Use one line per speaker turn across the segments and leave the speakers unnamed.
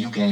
backwards,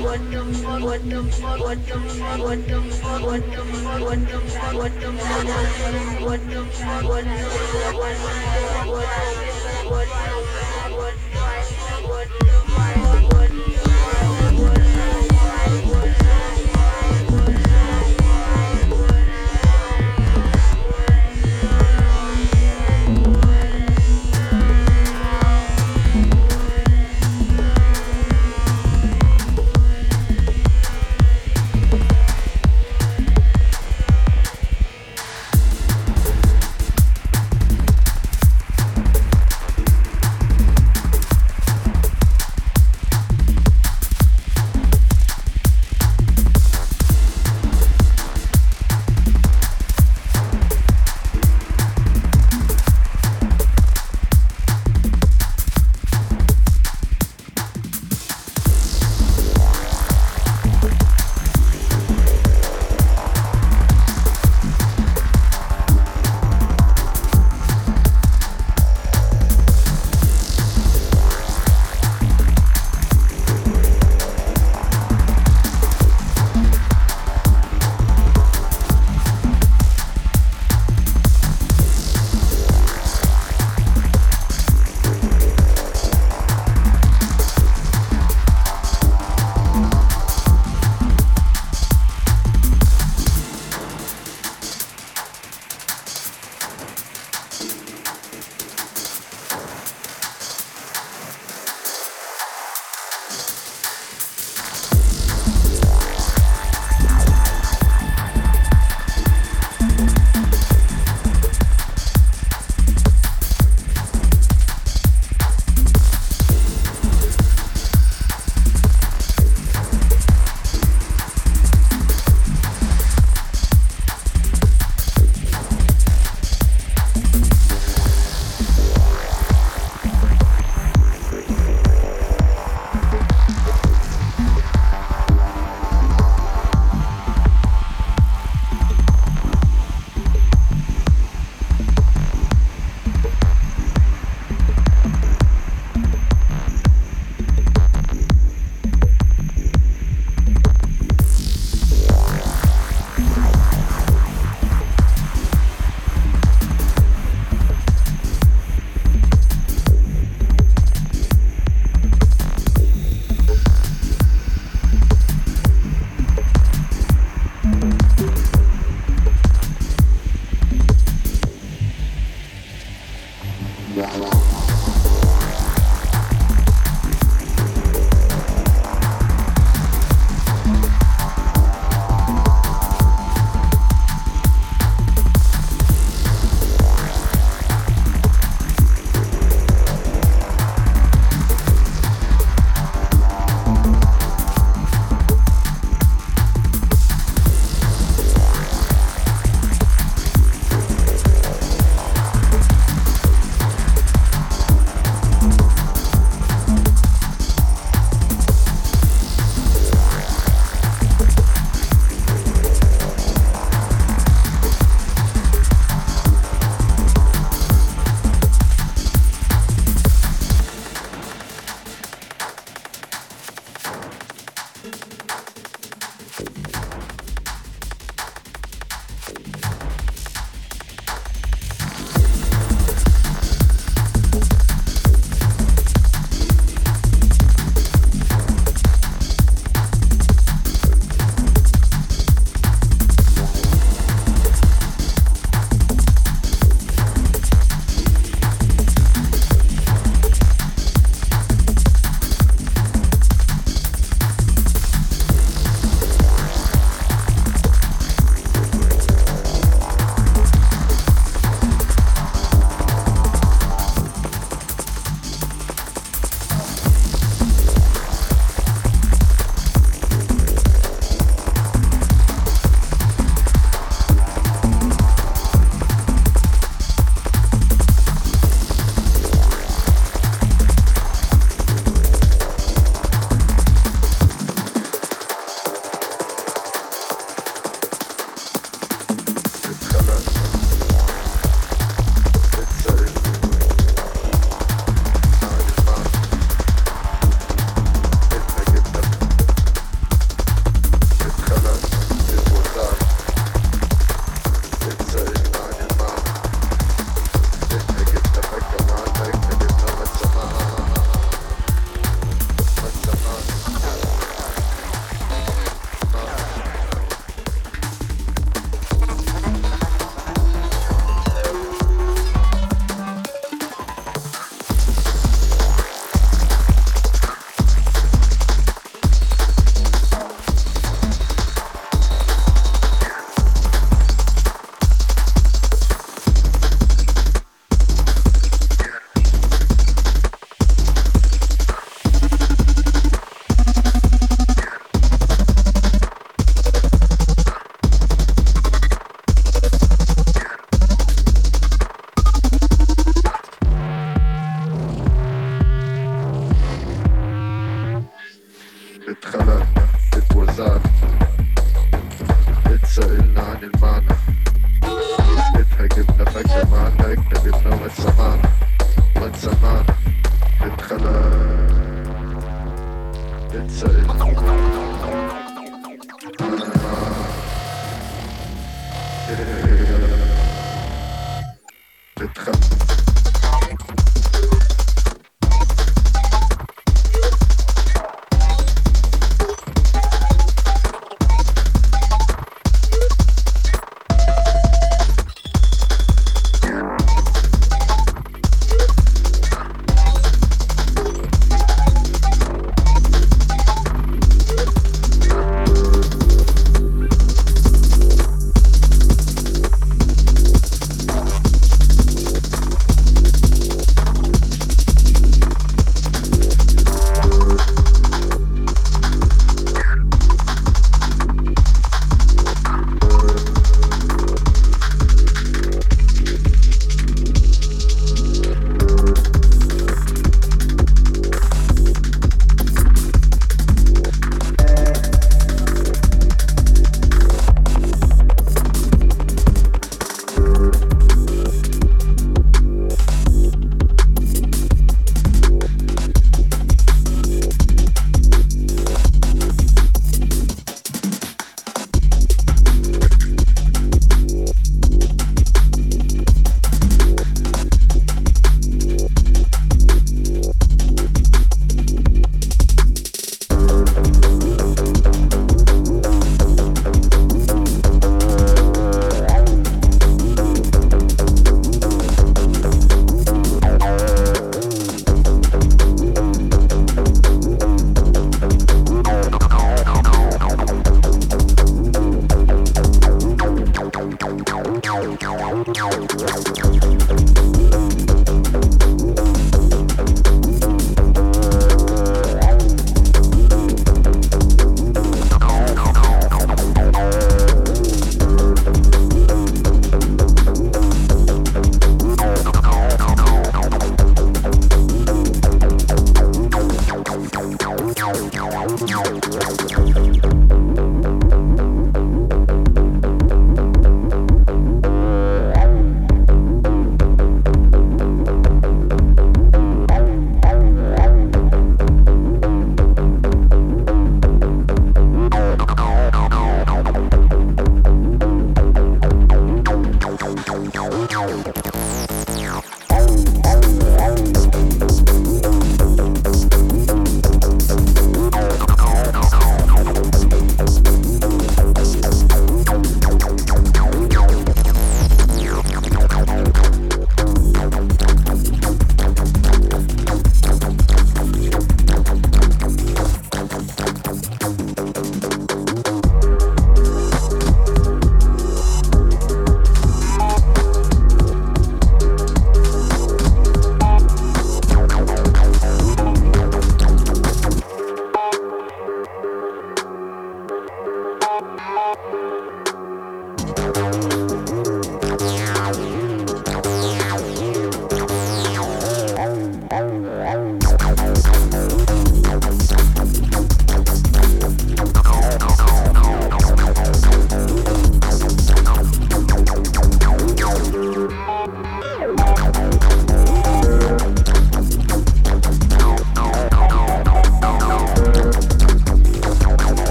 what